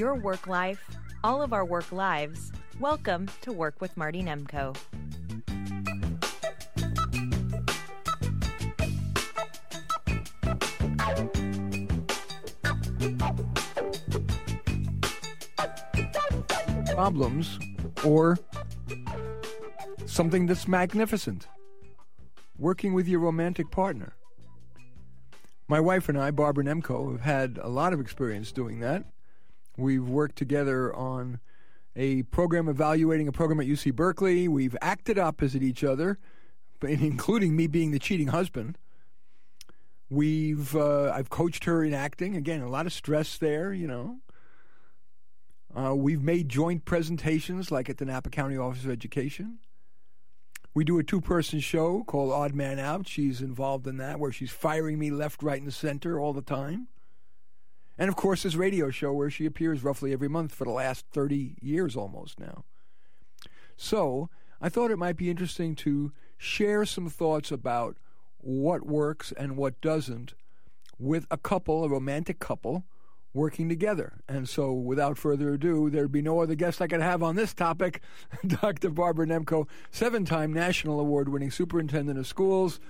your work life, all of our work lives. Welcome to Work with Marty Nemko. Problems or something that's magnificent. Working with your romantic partner. My wife and I, Barbara Nemko, have had a lot of experience doing that. We've worked together on a program evaluating a program at UC Berkeley. We've acted opposite each other, including me being the cheating husband. We've uh, I've coached her in acting. Again, a lot of stress there, you know. Uh, we've made joint presentations, like at the Napa County Office of Education. We do a two person show called Odd Man Out. She's involved in that, where she's firing me left, right, and center all the time. And of course, this radio show where she appears roughly every month for the last 30 years almost now. So I thought it might be interesting to share some thoughts about what works and what doesn't with a couple, a romantic couple, working together. And so, without further ado, there'd be no other guest I could have on this topic. Dr. Barbara Nemko, seven time National Award winning superintendent of schools.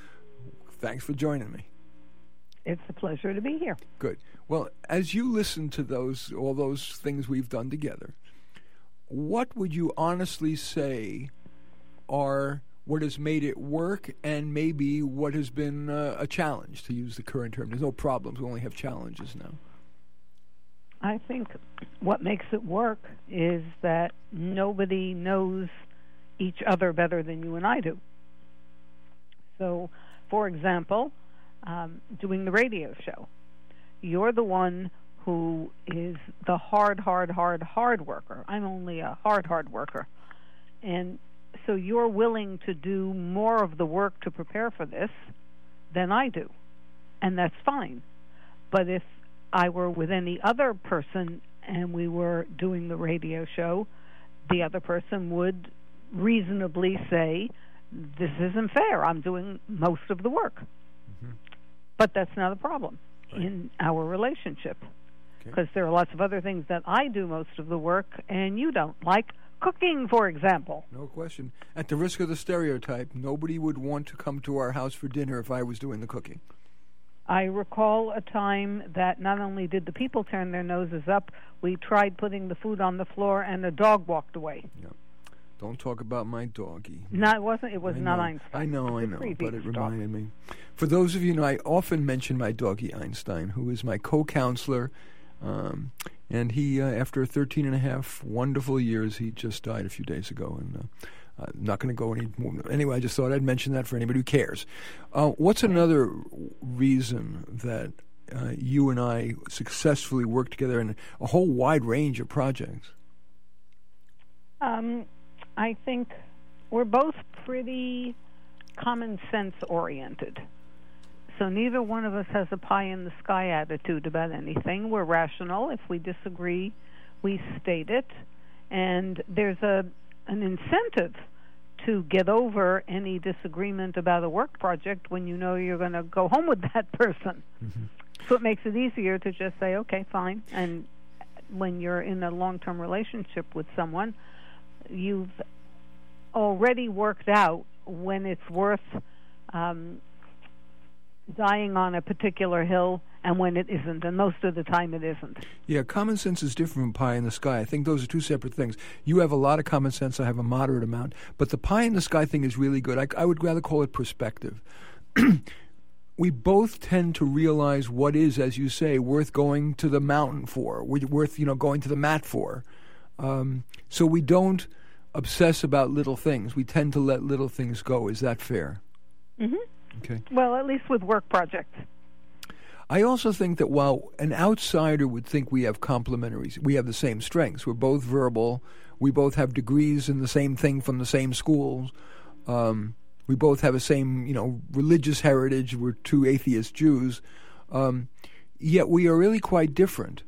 Thanks for joining me. It's a pleasure to be here. Good. Well, as you listen to those all those things we've done together, what would you honestly say are what has made it work and maybe what has been uh, a challenge to use the current term? There's no problems, we only have challenges now. I think what makes it work is that nobody knows each other better than you and I do. So, for example, um, doing the radio show, you're the one who is the hard, hard, hard, hard worker. I'm only a hard, hard worker. And so you're willing to do more of the work to prepare for this than I do. And that's fine. But if I were with any other person and we were doing the radio show, the other person would reasonably say, This isn't fair. I'm doing most of the work. Mm-hmm. But that's not a problem. In our relationship because okay. there are lots of other things that I do most of the work and you don't, like cooking, for example. No question. At the risk of the stereotype, nobody would want to come to our house for dinner if I was doing the cooking. I recall a time that not only did the people turn their noses up, we tried putting the food on the floor and the dog walked away. Yep. Don't talk about my doggie. No, it wasn't. It was I not know, Einstein. I know, I know, but it reminded me. For those of you know, I often mention my doggie Einstein, who is my co-counselor, um, and he, uh, after 13 and a half wonderful years, he just died a few days ago, and. Uh, I'm not going to go any more. Anyway, I just thought I'd mention that for anybody who cares. Uh, what's another reason that uh, you and I successfully work together in a whole wide range of projects? Um, I think we're both pretty common sense oriented. So neither one of us has a pie in the sky attitude about anything. We're rational. If we disagree, we state it. And there's a an incentive to get over any disagreement about a work project when you know you're going to go home with that person. Mm-hmm. So it makes it easier to just say, okay, fine. And when you're in a long term relationship with someone, you've already worked out when it's worth um, dying on a particular hill and when it isn't, and most of the time it isn't. Yeah, common sense is different from pie in the sky. I think those are two separate things. You have a lot of common sense, I have a moderate amount, but the pie in the sky thing is really good. I, I would rather call it perspective. we both tend to realize what is, as you say, worth going to the mountain for, worth you know going to the mat for. Um, so we don't obsess about little things. We tend to let little things go. Is that fair? Mm-hmm. Okay. Well, at least with work projects. I also think that while an outsider would think we have complementaries, we have the same strengths. We're both verbal. We both have degrees in the same thing from the same schools. Um, we both have the same, you know, religious heritage. We're two atheist Jews. Um, yet we are really quite different.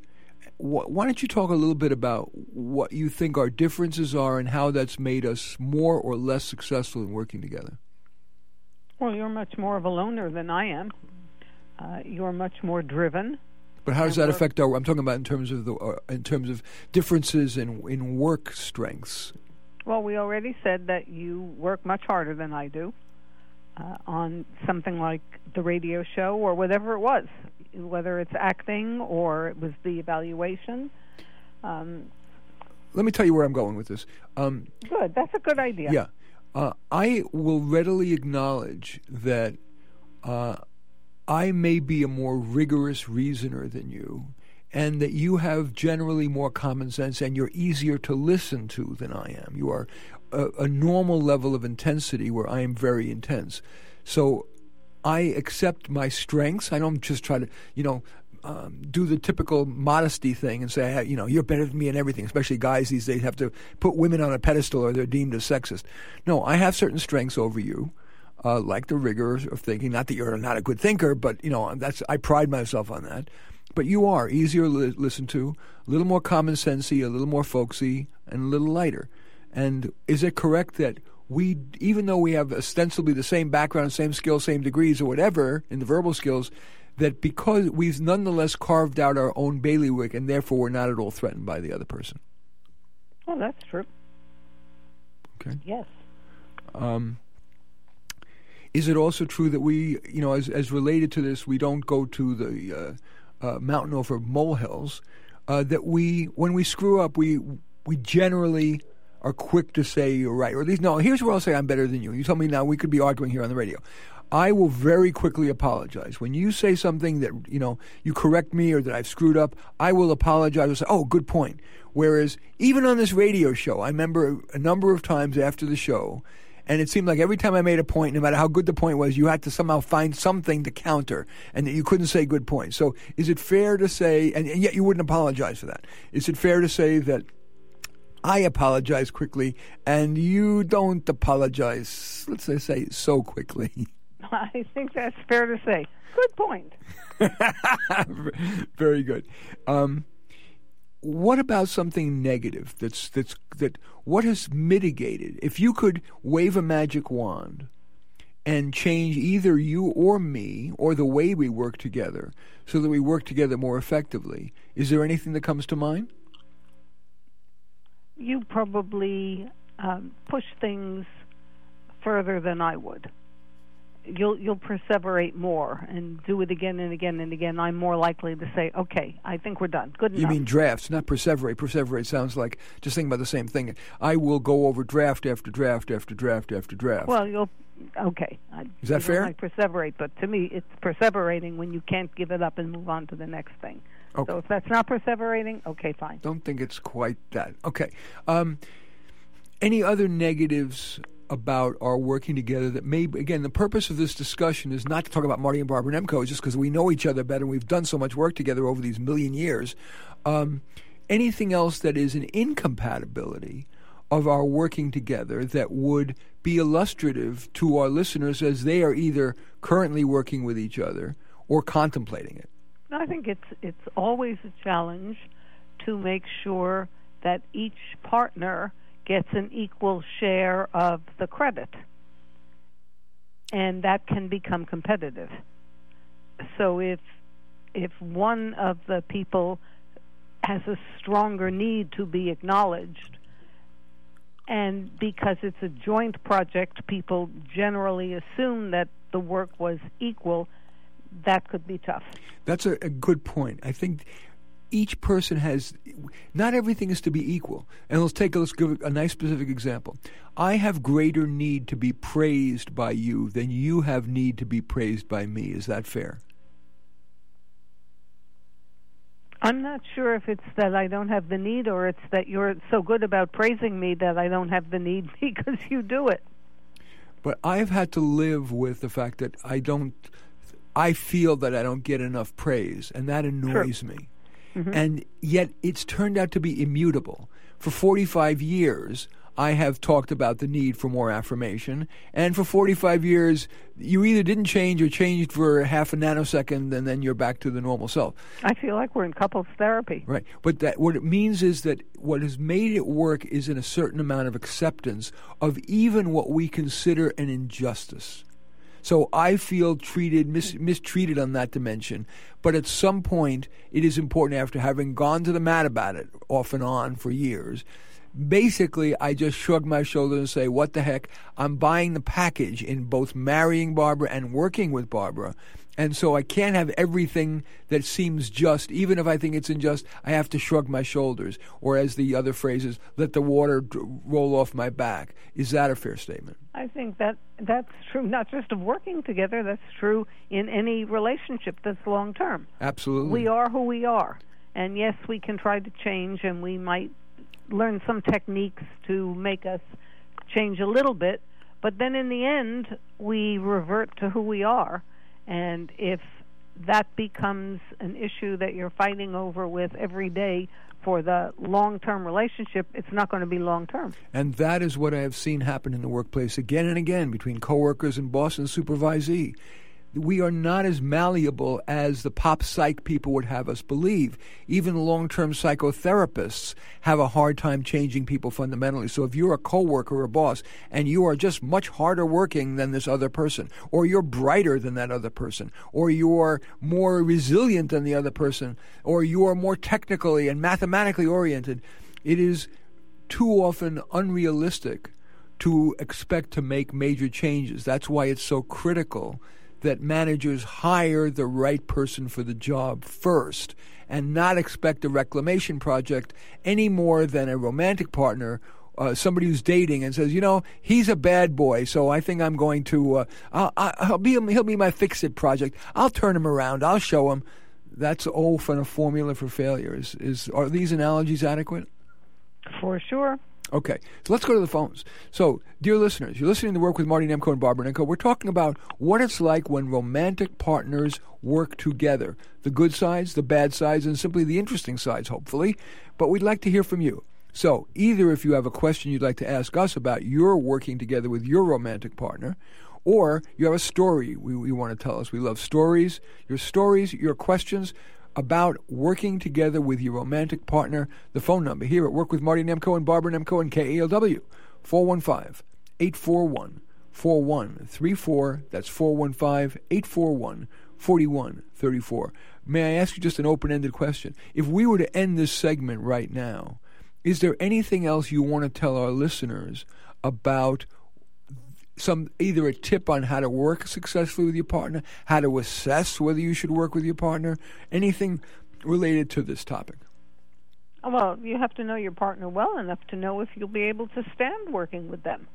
Why don't you talk a little bit about what you think our differences are and how that's made us more or less successful in working together? Well, you're much more of a loner than I am. Uh, you're much more driven. But how does that affect our? I'm talking about in terms of the uh, in terms of differences in in work strengths. Well, we already said that you work much harder than I do uh, on something like the radio show or whatever it was, whether it's acting or it was the evaluation. Um, Let me tell you where I'm going with this. Um, good, that's a good idea. Yeah. Uh, I will readily acknowledge that uh, I may be a more rigorous reasoner than you, and that you have generally more common sense and you're easier to listen to than I am. You are a, a normal level of intensity where I am very intense. So I accept my strengths. I don't just try to, you know, um, do the typical modesty thing and say, you know, you're better than me in everything. Especially guys these days have to put women on a pedestal or they're deemed as sexist. No, I have certain strengths over you, uh, like the rigor of thinking. Not that you're not a good thinker, but you know, that's I pride myself on that. But you are easier to li- listen to, a little more common sensey, a little more folksy, and a little lighter. And is it correct that we, even though we have ostensibly the same background, same skills, same degrees, or whatever in the verbal skills, that because we've nonetheless carved out our own bailiwick and therefore we're not at all threatened by the other person? Oh, that's true. Okay. Yes. Um, is it also true that we, you know, as, as related to this, we don't go to the uh, uh, mountain over molehills? Uh, that we, when we screw up, we we generally are quick to say you're right, or at least no. Here's where I'll say I'm better than you. You tell me now. We could be arguing here on the radio. I will very quickly apologize when you say something that you know you correct me or that I've screwed up. I will apologize and say, "Oh, good point." Whereas even on this radio show, I remember a number of times after the show, and it seemed like every time I made a point, no matter how good the point was, you had to somehow find something to counter, and that you couldn't say good point. So, is it fair to say, and, and yet you wouldn't apologize for that? Is it fair to say that I apologize quickly, and you don't apologize, let's say, say so quickly? I think that's fair to say. Good point. Very good. Um, what about something negative? That's that's that. What has mitigated? If you could wave a magic wand and change either you or me or the way we work together, so that we work together more effectively, is there anything that comes to mind? You probably um, push things further than I would. You'll you'll perseverate more and do it again and again and again. I'm more likely to say, "Okay, I think we're done. Good You enough." mean drafts, not perseverate. Perseverate sounds like just thinking about the same thing. I will go over draft after draft after draft after draft. Well, you'll okay. I, Is that you fair? Like perseverate, but to me, it's perseverating when you can't give it up and move on to the next thing. Okay. So if that's not perseverating, okay, fine. don't think it's quite that. Okay. Um, any other negatives about our working together that may, again, the purpose of this discussion is not to talk about Marty and Barbara Nemko, just because we know each other better and we've done so much work together over these million years. Um, anything else that is an incompatibility of our working together that would be illustrative to our listeners as they are either currently working with each other or contemplating it? I think it's it's always a challenge to make sure that each partner gets an equal share of the credit. And that can become competitive. So if if one of the people has a stronger need to be acknowledged and because it's a joint project people generally assume that the work was equal that could be tough. That's a, a good point. I think each person has not everything is to be equal. And let's take let's give a nice specific example. I have greater need to be praised by you than you have need to be praised by me. Is that fair? I'm not sure if it's that I don't have the need or it's that you're so good about praising me that I don't have the need because you do it. But I've had to live with the fact that I don't I feel that I don't get enough praise and that annoys me. Mm-hmm. And yet it's turned out to be immutable. For 45 years, I have talked about the need for more affirmation. And for 45 years, you either didn't change or changed for half a nanosecond and then you're back to the normal self. I feel like we're in couples therapy. Right. But that what it means is that what has made it work is in a certain amount of acceptance of even what we consider an injustice. So I feel treated, mis- mistreated on that dimension. But at some point, it is important after having gone to the mat about it off and on for years. Basically, I just shrug my shoulders and say, what the heck? I'm buying the package in both marrying Barbara and working with Barbara. And so I can't have everything that seems just, even if I think it's unjust, I have to shrug my shoulders. Or as the other phrase is, let the water d- roll off my back. Is that a fair statement? I think that that's true, not just of working together, that's true in any relationship that's long term. Absolutely. We are who we are. And yes, we can try to change, and we might learn some techniques to make us change a little bit. But then in the end, we revert to who we are and if that becomes an issue that you're fighting over with every day for the long term relationship, it's not going to be long term. And that is what I have seen happen in the workplace again and again between coworkers and boss and supervisee we are not as malleable as the pop psych people would have us believe. Even long term psychotherapists have a hard time changing people fundamentally. So if you're a coworker or a boss and you are just much harder working than this other person, or you're brighter than that other person, or you're more resilient than the other person, or you are more technically and mathematically oriented, it is too often unrealistic to expect to make major changes. That's why it's so critical that managers hire the right person for the job first and not expect a reclamation project any more than a romantic partner uh, somebody who's dating and says, you know, he's a bad boy, so I think I'm going to, uh, I'll, I'll be, he'll be my fix-it project. I'll turn him around. I'll show him. That's often a formula for failure. Is, is are these analogies adequate? For sure. Okay, so let's go to the phones. So, dear listeners, you're listening to Work with Marty Nemko and Barbara Nemko. We're talking about what it's like when romantic partners work together the good sides, the bad sides, and simply the interesting sides, hopefully. But we'd like to hear from you. So, either if you have a question you'd like to ask us about your working together with your romantic partner, or you have a story we, you want to tell us. We love stories. Your stories, your questions about working together with your romantic partner. The phone number here at Work with Marty Nemko and Barbara Nemko and KALW, 415 841 4134. That's 415 841 4134. May I ask you just an open ended question? If we were to end this segment right now, is there anything else you want to tell our listeners about some either a tip on how to work successfully with your partner, how to assess whether you should work with your partner, anything related to this topic? Well, you have to know your partner well enough to know if you'll be able to stand working with them.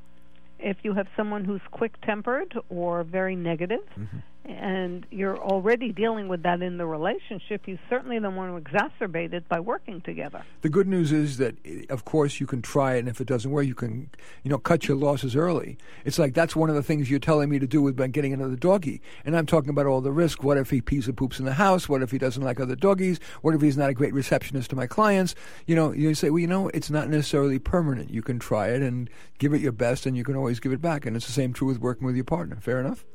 If you have someone who's quick tempered or very negative, mm-hmm and you're already dealing with that in the relationship, you certainly don't want to exacerbate it by working together. The good news is that, eh, of course, you can try it, and if it doesn't work, you can, you know, cut your losses early. It's like that's one of the things you're telling me to do with getting another doggy, and I'm talking about all the risk. What if he pees and poops in the house? What if he doesn't like other doggies? What if he's not a great receptionist to my clients? You know, you say, well, you know, it's not necessarily permanent. You can try it and give it your best, and you can always give it back. And it's the same true with working with your partner. Fair enough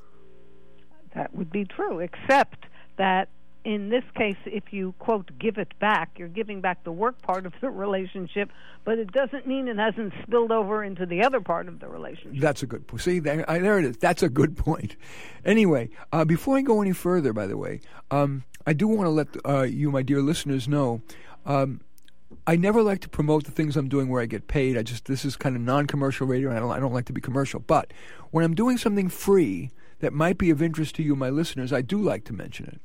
that would be true, except that in this case, if you quote give it back, you're giving back the work part of the relationship, but it doesn't mean it hasn't spilled over into the other part of the relationship. That's a good point. See, there, I, there it is. That's a good point. Anyway, uh, before I go any further, by the way, um, I do want to let uh, you, my dear listeners, know. Um, I never like to promote the things I'm doing where I get paid. I just this is kind of non-commercial radio, and I don't, I don't like to be commercial. But when I'm doing something free that might be of interest to you, my listeners, I do like to mention it.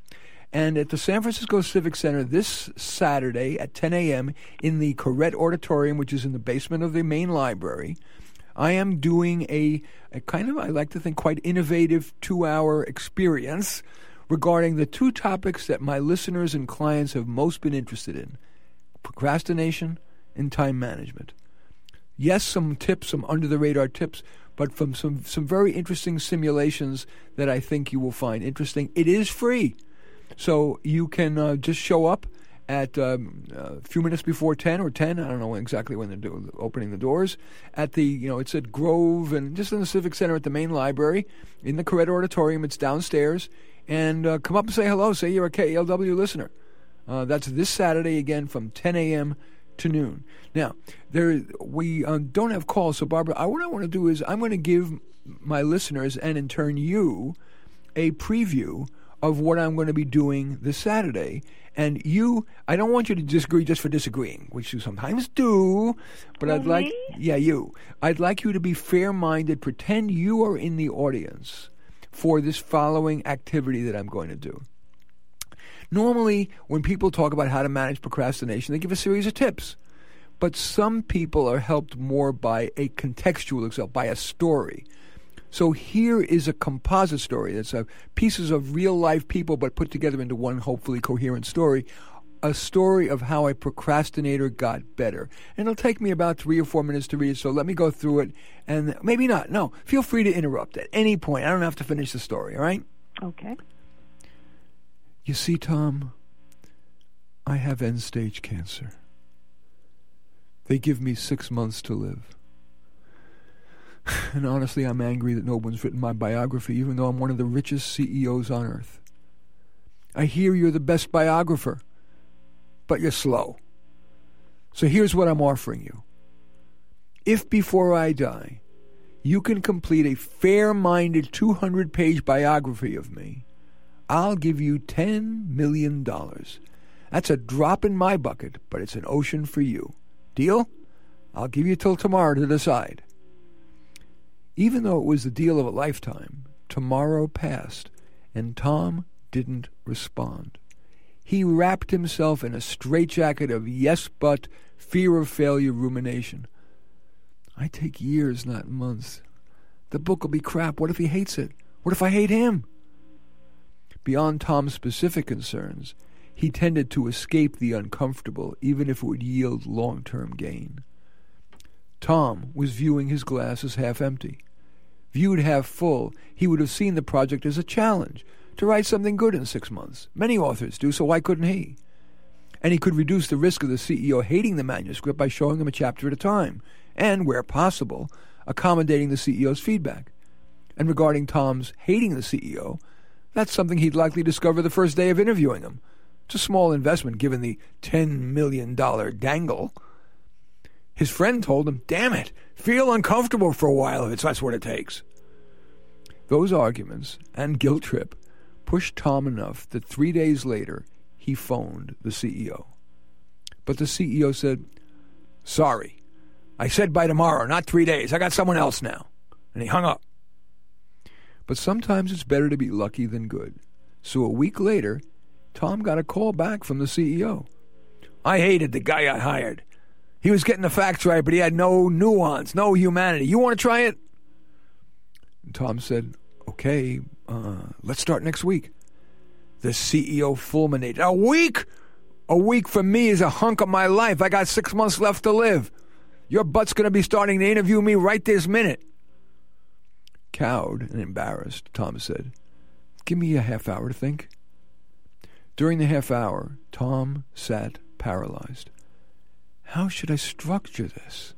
And at the San Francisco Civic Center this Saturday at 10 a.m. in the Koret Auditorium, which is in the basement of the main library, I am doing a, a kind of, I like to think, quite innovative two hour experience regarding the two topics that my listeners and clients have most been interested in procrastination and time management. Yes, some tips, some under the radar tips, but from some, some very interesting simulations that I think you will find interesting. It is free. So you can uh, just show up at um, a few minutes before 10 or 10, I don't know exactly when they're do- opening the doors, at the, you know, it's at Grove and just in the Civic Center at the main library in the Koret Auditorium. It's downstairs. And uh, come up and say hello. Say you're a KALW listener. Uh, that's this Saturday again from 10 a.m to noon. Now, there we um, don't have calls, so Barbara, I, what I want to do is I'm going to give my listeners and in turn you a preview of what I'm going to be doing this Saturday. And you, I don't want you to disagree just for disagreeing, which you sometimes do, but I'd like, yeah, you. I'd like you to be fair minded, pretend you are in the audience for this following activity that I'm going to do. Normally, when people talk about how to manage procrastination, they give a series of tips. But some people are helped more by a contextual example, by a story. So here is a composite story that's a pieces of real life people but put together into one hopefully coherent story. A story of how a procrastinator got better. And it'll take me about three or four minutes to read it, so let me go through it and maybe not. No, feel free to interrupt at any point. I don't have to finish the story, all right? Okay. You see, Tom, I have end stage cancer. They give me six months to live. And honestly, I'm angry that no one's written my biography, even though I'm one of the richest CEOs on earth. I hear you're the best biographer, but you're slow. So here's what I'm offering you. If before I die, you can complete a fair minded 200 page biography of me, I'll give you $10 million. That's a drop in my bucket, but it's an ocean for you. Deal? I'll give you till tomorrow to decide. Even though it was the deal of a lifetime, tomorrow passed, and Tom didn't respond. He wrapped himself in a straitjacket of yes but, fear of failure rumination. I take years, not months. The book will be crap. What if he hates it? What if I hate him? Beyond Tom's specific concerns, he tended to escape the uncomfortable, even if it would yield long term gain. Tom was viewing his glass as half empty. Viewed half full, he would have seen the project as a challenge to write something good in six months. Many authors do, so why couldn't he? And he could reduce the risk of the CEO hating the manuscript by showing him a chapter at a time, and, where possible, accommodating the CEO's feedback. And regarding Tom's hating the CEO, that's something he'd likely discover the first day of interviewing him. It's a small investment given the $10 million dangle. His friend told him, Damn it, feel uncomfortable for a while if it's that's what it takes. Those arguments and guilt trip pushed Tom enough that three days later he phoned the CEO. But the CEO said, Sorry, I said by tomorrow, not three days. I got someone else now. And he hung up. But sometimes it's better to be lucky than good. So a week later, Tom got a call back from the CEO. I hated the guy I hired. He was getting the facts right, but he had no nuance, no humanity. You want to try it? And Tom said, Okay, uh, let's start next week. The CEO fulminated. A week? A week for me is a hunk of my life. I got six months left to live. Your butt's going to be starting to interview me right this minute. Cowed and embarrassed, Tom said, Give me a half hour to think. During the half hour, Tom sat paralyzed. How should I structure this?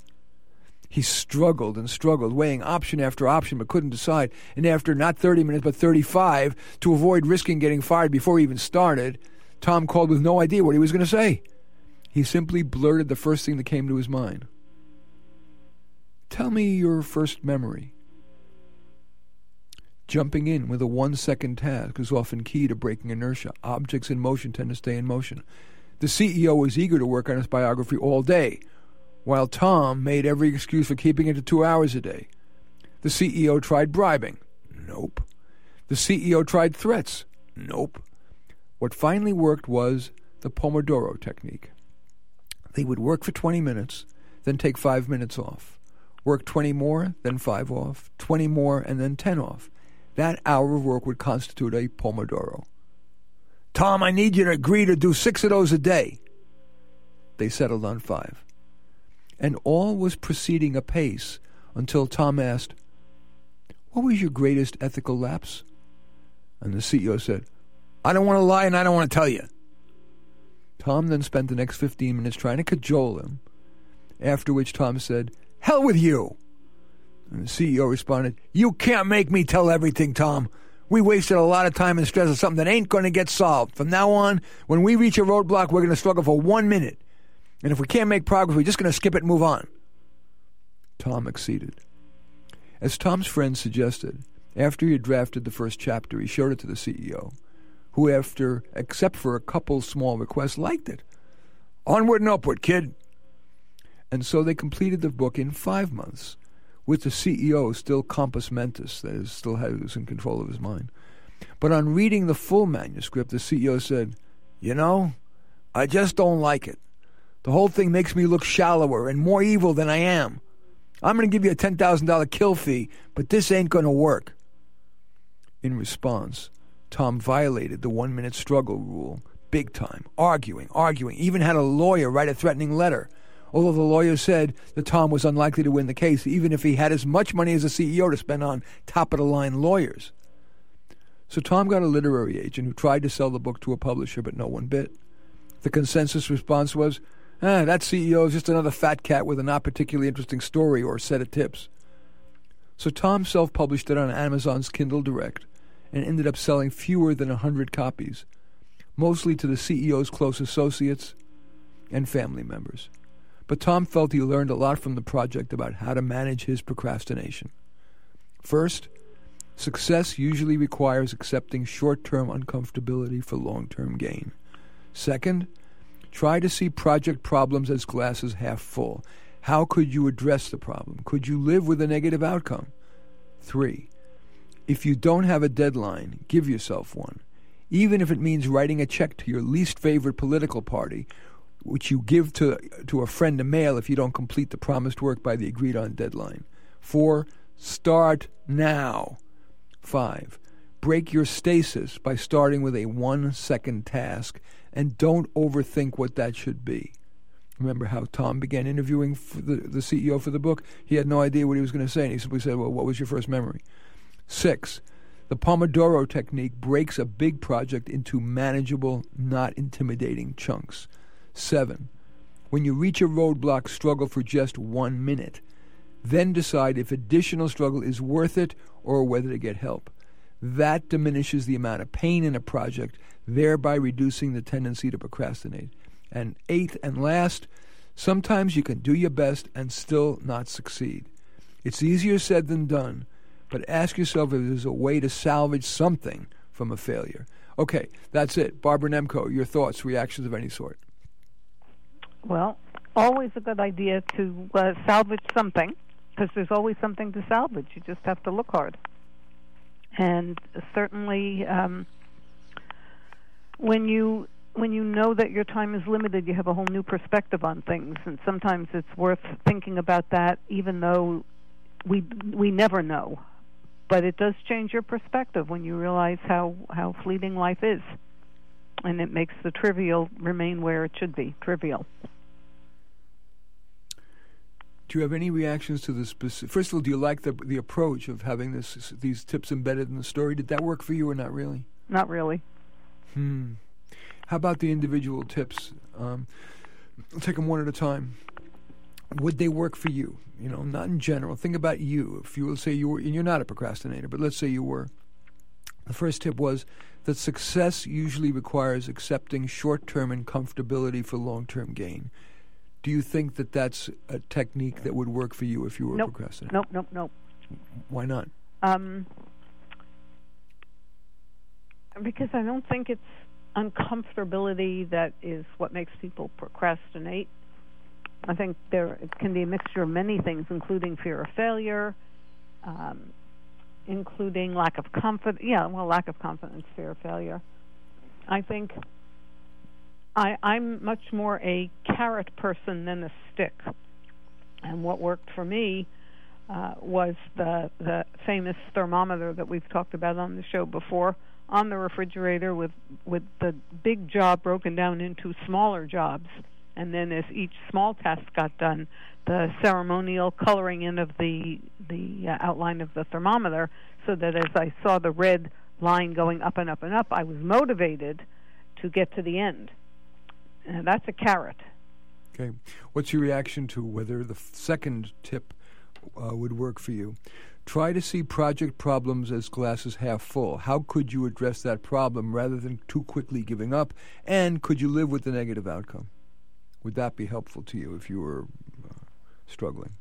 He struggled and struggled, weighing option after option, but couldn't decide. And after not 30 minutes, but 35, to avoid risking getting fired before he even started, Tom called with no idea what he was going to say. He simply blurted the first thing that came to his mind. Tell me your first memory. Jumping in with a one second task is often key to breaking inertia. Objects in motion tend to stay in motion. The CEO was eager to work on his biography all day, while Tom made every excuse for keeping it to two hours a day. The CEO tried bribing. Nope. The CEO tried threats. Nope. What finally worked was the Pomodoro technique. They would work for 20 minutes, then take five minutes off. Work 20 more, then five off, 20 more, and then 10 off. That hour of work would constitute a Pomodoro. Tom, I need you to agree to do six of those a day. They settled on five. And all was proceeding apace until Tom asked, What was your greatest ethical lapse? And the CEO said, I don't want to lie and I don't want to tell you. Tom then spent the next 15 minutes trying to cajole him, after which Tom said, Hell with you! And the CEO responded, You can't make me tell everything, Tom. We wasted a lot of time and stress on something that ain't going to get solved. From now on, when we reach a roadblock, we're going to struggle for one minute. And if we can't make progress, we're just going to skip it and move on. Tom acceded. As Tom's friend suggested, after he had drafted the first chapter, he showed it to the CEO, who, after, except for a couple small requests, liked it. Onward and upward, kid. And so they completed the book in five months, with the CEO still compos mentis, that is, still was in control of his mind. But on reading the full manuscript, the CEO said, You know, I just don't like it. The whole thing makes me look shallower and more evil than I am. I'm going to give you a $10,000 kill fee, but this ain't going to work. In response, Tom violated the one minute struggle rule big time, arguing, arguing, even had a lawyer write a threatening letter. Although the lawyer said that Tom was unlikely to win the case, even if he had as much money as a CEO to spend on top of the line lawyers. So Tom got a literary agent who tried to sell the book to a publisher, but no one bit. The consensus response was, ah, that CEO is just another fat cat with a not particularly interesting story or set of tips. So Tom self published it on Amazon's Kindle Direct and ended up selling fewer than a hundred copies, mostly to the CEO's close associates and family members. But Tom felt he learned a lot from the project about how to manage his procrastination. First, success usually requires accepting short term uncomfortability for long term gain. Second, try to see project problems as glasses half full. How could you address the problem? Could you live with a negative outcome? Three, if you don't have a deadline, give yourself one. Even if it means writing a check to your least favorite political party, which you give to, to a friend to mail if you don't complete the promised work by the agreed on deadline. Four, start now. Five, break your stasis by starting with a one second task and don't overthink what that should be. Remember how Tom began interviewing the, the CEO for the book? He had no idea what he was going to say, and he simply said, Well, what was your first memory? Six, the Pomodoro technique breaks a big project into manageable, not intimidating chunks. Seven, when you reach a roadblock, struggle for just one minute. Then decide if additional struggle is worth it or whether to get help. That diminishes the amount of pain in a project, thereby reducing the tendency to procrastinate. And eighth and last, sometimes you can do your best and still not succeed. It's easier said than done, but ask yourself if there's a way to salvage something from a failure. Okay, that's it. Barbara Nemko, your thoughts, reactions of any sort. Well, always a good idea to uh, salvage something because there's always something to salvage. You just have to look hard. And certainly, um, when you when you know that your time is limited, you have a whole new perspective on things, and sometimes it's worth thinking about that, even though we we never know. But it does change your perspective when you realize how how fleeting life is, and it makes the trivial remain where it should be trivial. Do you have any reactions to the specific? First of all, do you like the the approach of having this these tips embedded in the story? Did that work for you or not really? Not really. Hmm. How about the individual tips? Um, will take them one at a time. Would they work for you? You know, not in general. Think about you. If you will say you were, and you're not a procrastinator, but let's say you were. The first tip was that success usually requires accepting short-term uncomfortability for long-term gain. Do you think that that's a technique that would work for you if you were nope. a procrastinator? Nope, nope, nope. Why not? Um, because I don't think it's uncomfortability that is what makes people procrastinate. I think there it can be a mixture of many things, including fear of failure, um, including lack of confidence. Yeah, well, lack of confidence, fear of failure. I think I, I'm much more a carrot person than a stick. And what worked for me uh, was the the famous thermometer that we've talked about on the show before on the refrigerator with with the big job broken down into smaller jobs and then as each small task got done the ceremonial coloring in of the the uh, outline of the thermometer so that as I saw the red line going up and up and up I was motivated to get to the end and that's a carrot. Okay. What's your reaction to whether the second tip uh, would work for you? Try to see project problems as glasses half full. How could you address that problem rather than too quickly giving up? And could you live with the negative outcome? Would that be helpful to you if you were uh, struggling?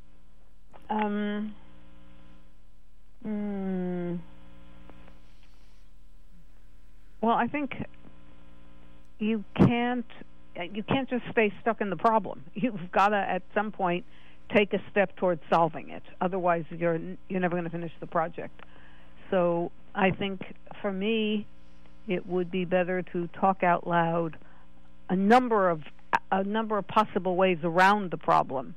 Um, Mm. Well, I think you can't you can't just stay stuck in the problem. You've got to at some point take a step towards solving it. Otherwise, you're you're never going to finish the project. So, I think for me, it would be better to talk out loud a number of a number of possible ways around the problem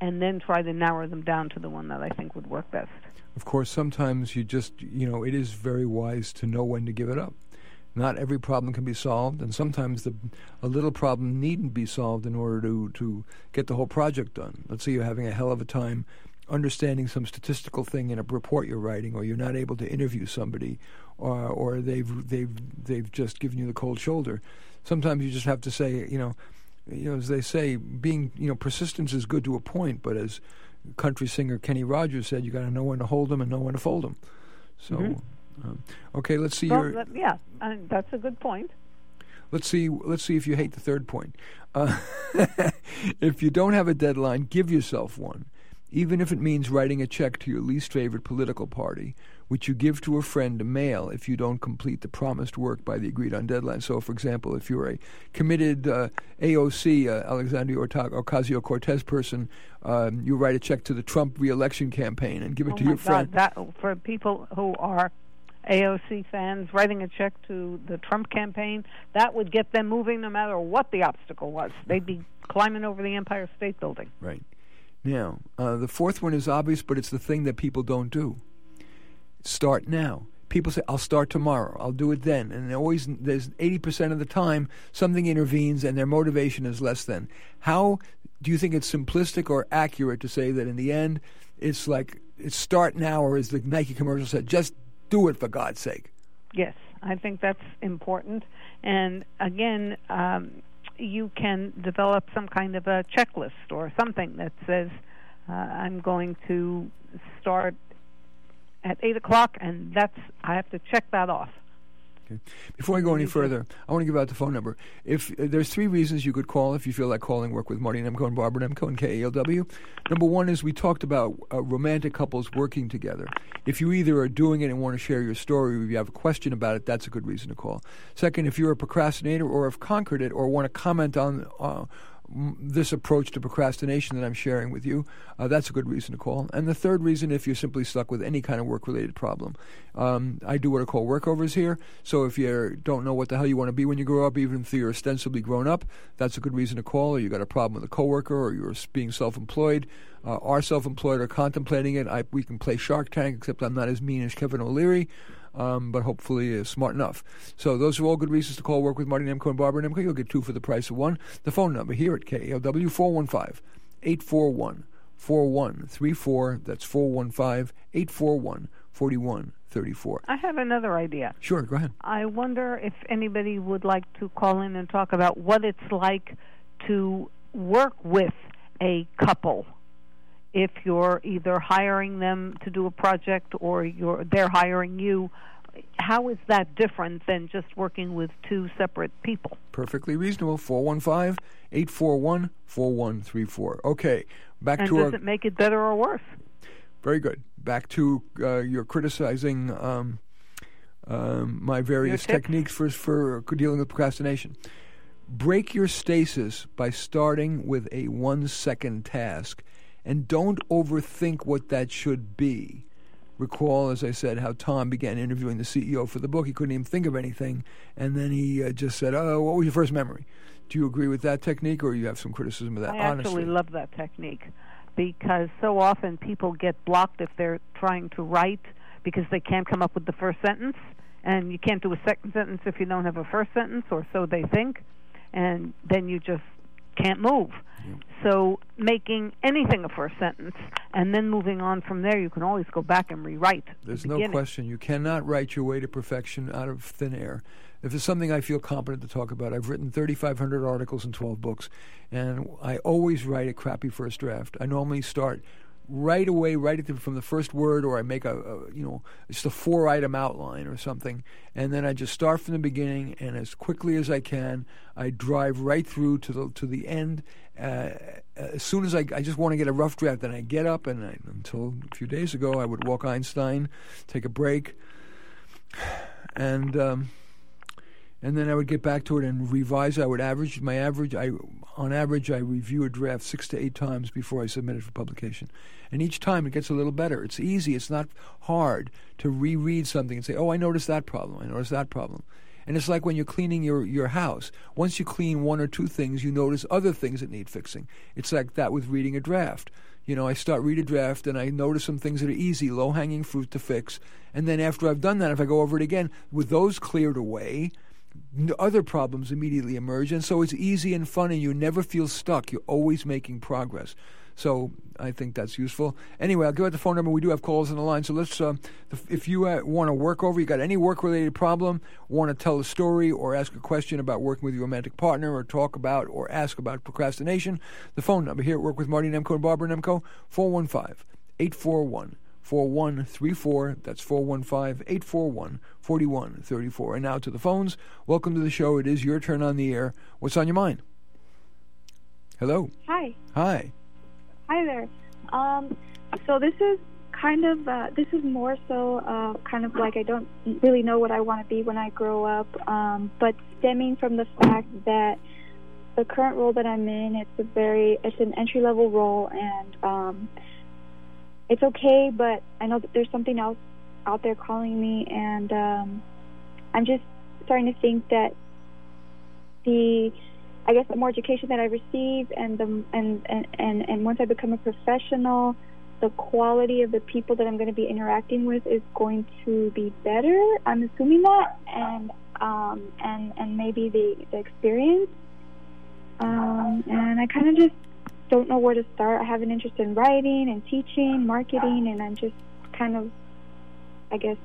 and then try to narrow them down to the one that I think would work best. Of course, sometimes you just, you know, it is very wise to know when to give it up. Not every problem can be solved, and sometimes the, a little problem needn't be solved in order to, to get the whole project done. Let's say you're having a hell of a time understanding some statistical thing in a report you're writing, or you're not able to interview somebody, or, or they've, they've, they've just given you the cold shoulder. Sometimes you just have to say, you know, you know, as they say, being you know, persistence is good to a point, but as country singer Kenny Rogers said, you got to know when to hold them and know when to fold them. So, mm-hmm. um, okay, let's see well, your. Yeah, uh, that's a good point. Let's see. Let's see if you hate the third point. Uh, if you don't have a deadline, give yourself one, even if it means writing a check to your least favorite political party which you give to a friend to mail if you don't complete the promised work by the agreed on deadline. So, for example, if you're a committed uh, AOC, uh, Alexandria Ocasio Cortez person, um, you write a check to the Trump reelection campaign and give it oh to your God, friend. That, for people who are AOC fans, writing a check to the Trump campaign, that would get them moving no matter what the obstacle was. They'd be climbing over the Empire State Building. Right. Now, uh, the fourth one is obvious, but it's the thing that people don't do. Start now. People say, I'll start tomorrow. I'll do it then. And always, there's 80% of the time, something intervenes and their motivation is less than. How do you think it's simplistic or accurate to say that in the end, it's like, it's start now, or as the Nike commercial said, just do it for God's sake? Yes, I think that's important. And again, um, you can develop some kind of a checklist or something that says, uh, I'm going to start at eight o'clock, and that's I have to check that off. Okay. Before I go any further, I want to give out the phone number. If uh, there's three reasons you could call if you feel like calling, work with Marty Nemko and Barbara Nemko and KALW. Number one is we talked about uh, romantic couples working together. If you either are doing it and want to share your story, or if you have a question about it, that's a good reason to call. Second, if you're a procrastinator or have conquered it or want to comment on uh, this approach to procrastination that I'm sharing with you, uh, that's a good reason to call. And the third reason, if you're simply stuck with any kind of work related problem, um, I do what I call workovers here. So if you don't know what the hell you want to be when you grow up, even if you're ostensibly grown up, that's a good reason to call. Or you got a problem with a coworker, or you're being self employed, uh, are self employed, or contemplating it. I, we can play Shark Tank, except I'm not as mean as Kevin O'Leary um, but hopefully is smart enough. So those are all good reasons to call work with Marty Nemko and Barbara Nemko. You'll get two for the price of one. The phone number here at KALW 415 841 4134. That's 415 841 4134. I have another idea. Sure, go ahead. I wonder if anybody would like to call in and talk about what it's like to work with a couple if you're either hiring them to do a project or you're they're hiring you how is that different than just working with two separate people? Perfectly reasonable. 415-841-4134 okay back and to does our it make it better or worse? Very good. Back to uh, your criticizing um, um, my various techniques for, for dealing with procrastination. Break your stasis by starting with a one second task and don't overthink what that should be. Recall, as I said, how Tom began interviewing the CEO for the book. He couldn't even think of anything, and then he uh, just said, "Oh, what was your first memory?" Do you agree with that technique, or you have some criticism of that? I honestly? actually love that technique because so often people get blocked if they're trying to write because they can't come up with the first sentence, and you can't do a second sentence if you don't have a first sentence, or so they think, and then you just can't move. So making anything a first sentence and then moving on from there, you can always go back and rewrite. There's the no question. You cannot write your way to perfection out of thin air. If it's something I feel competent to talk about, I've written 3,500 articles and 12 books, and I always write a crappy first draft. I normally start right away, right the, from the first word, or I make a, a you know just a four item outline or something, and then I just start from the beginning, and as quickly as I can, I drive right through to the to the end, uh, as soon as I, I just want to get a rough draft, then I get up and I, until a few days ago, I would walk Einstein, take a break, and um, and then I would get back to it and revise. I would average my average. I on average I review a draft six to eight times before I submit it for publication, and each time it gets a little better. It's easy. It's not hard to reread something and say, "Oh, I noticed that problem. I noticed that problem." And it's like when you're cleaning your, your house. Once you clean one or two things, you notice other things that need fixing. It's like that with reading a draft. You know, I start read a draft and I notice some things that are easy, low hanging fruit to fix. And then after I've done that, if I go over it again, with those cleared away, other problems immediately emerge. And so it's easy and fun, and you never feel stuck. You're always making progress. So I think that's useful. Anyway, I'll give out the phone number. We do have calls on the line. So let's, uh, if you uh, want to work over, you got any work related problem, want to tell a story or ask a question about working with your romantic partner or talk about or ask about procrastination, the phone number here at Work with Marty Nemko and Barbara Nemko 415 841 4134. That's 415 841 4134. And now to the phones. Welcome to the show. It is your turn on the air. What's on your mind? Hello. Hi. Hi. Hi there. Um, so this is kind of uh, this is more so uh, kind of like I don't really know what I want to be when I grow up, um, but stemming from the fact that the current role that I'm in, it's a very it's an entry level role, and um, it's okay, but I know that there's something else out there calling me, and um, I'm just starting to think that the I guess the more education that I receive and the and, and, and, and once I become a professional, the quality of the people that I'm going to be interacting with is going to be better. I'm assuming that, and um, and and maybe the, the experience. Um, and I kind of just don't know where to start. I have an interest in writing and teaching, marketing, and I'm just kind of, I guess,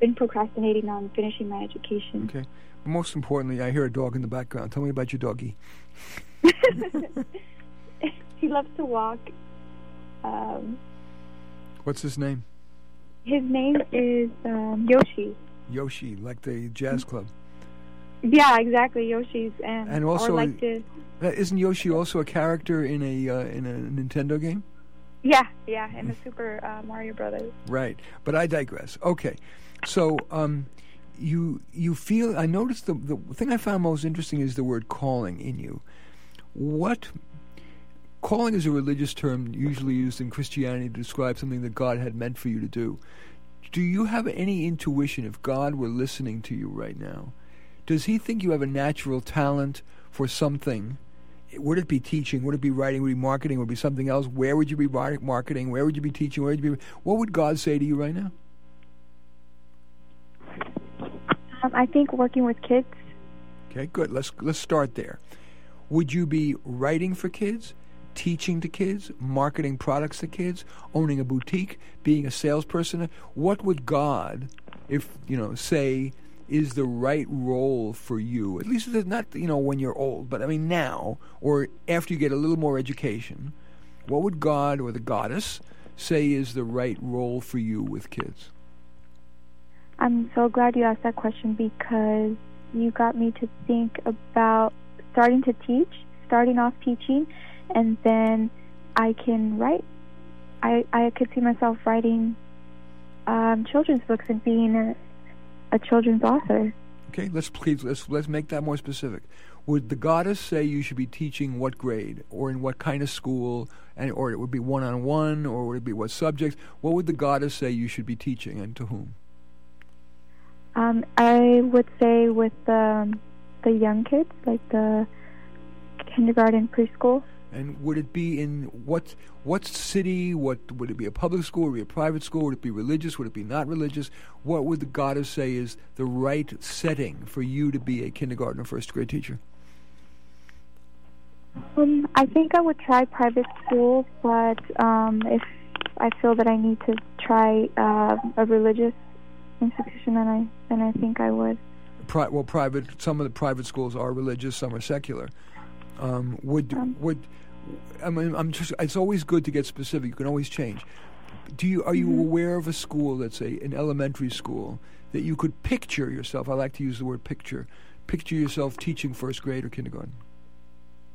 been procrastinating on finishing my education. Okay. Most importantly, I hear a dog in the background. Tell me about your doggy. he loves to walk. Um, What's his name? His name is um, Yoshi. Yoshi, like the jazz club. Yeah, exactly. Yoshi's and and also, like uh, isn't Yoshi also a character in a uh, in a Nintendo game? Yeah, yeah, in the Super uh, Mario Brothers. Right, but I digress. Okay, so um, you you feel. I noticed the the thing I found most interesting is the word calling in you. What calling is a religious term usually used in Christianity to describe something that God had meant for you to do. Do you have any intuition if God were listening to you right now? Does he think you have a natural talent for something? Would it be teaching? Would it be writing? Would it be marketing? Would it be something else? Where would you be marketing? Where would you be teaching? Where would you be? What would God say to you right now? Um, I think working with kids. Okay, good. Let's let's start there. Would you be writing for kids, teaching to kids, marketing products to kids, owning a boutique, being a salesperson? What would God, if you know, say is the right role for you? At least not you know when you're old, but I mean now or after you get a little more education. What would God or the goddess say is the right role for you with kids? I'm so glad you asked that question because you got me to think about starting to teach, starting off teaching, and then I can write. I I could see myself writing um, children's books and being a, a children's author. Okay, let's please let's let's make that more specific. Would the goddess say you should be teaching what grade or in what kind of school, and or it would be one on one, or would it be what subjects? What would the goddess say you should be teaching, and to whom? Um, I would say with the the young kids, like the kindergarten, preschool. And would it be in what what city? What would it be? A public school? Would it be a private school? Would it be religious? Would it be not religious? What would the goddess say is the right setting for you to be a kindergarten or first grade teacher? Um, I think I would try private school, but um, if I feel that I need to try uh, a religious institution, than I then I think I would. Pri- well, private. Some of the private schools are religious. Some are secular. Um, would um, would I mean? I'm just. It's always good to get specific. You can always change. Do you are you mm-hmm. aware of a school that's a an elementary school that you could picture yourself? I like to use the word picture. Picture yourself teaching first grade or kindergarten.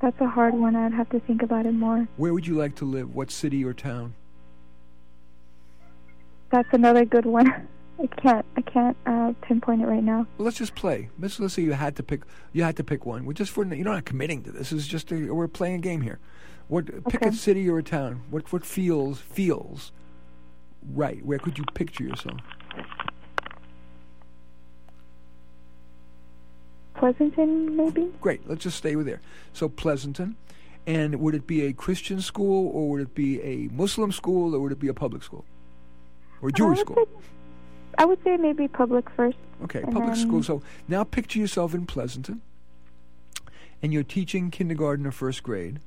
That's a hard one. I'd have to think about it more. Where would you like to live? What city or town? That's another good one. I can't. I can't uh, pinpoint it right now. Well, let's just play. Let's let's say you had to pick. You had to pick one. We're just for you're not committing to this. It's just a, we're playing a game here. What pick a city or a town? What what feels feels right? Where could you picture yourself? Pleasanton, maybe. Great. Let's just stay with there. So Pleasanton, and would it be a Christian school or would it be a Muslim school or would it be a public school or a Jewish school? Say, I would say maybe public first. Okay, public school. So now picture yourself in Pleasanton, and you're teaching kindergarten or first grade,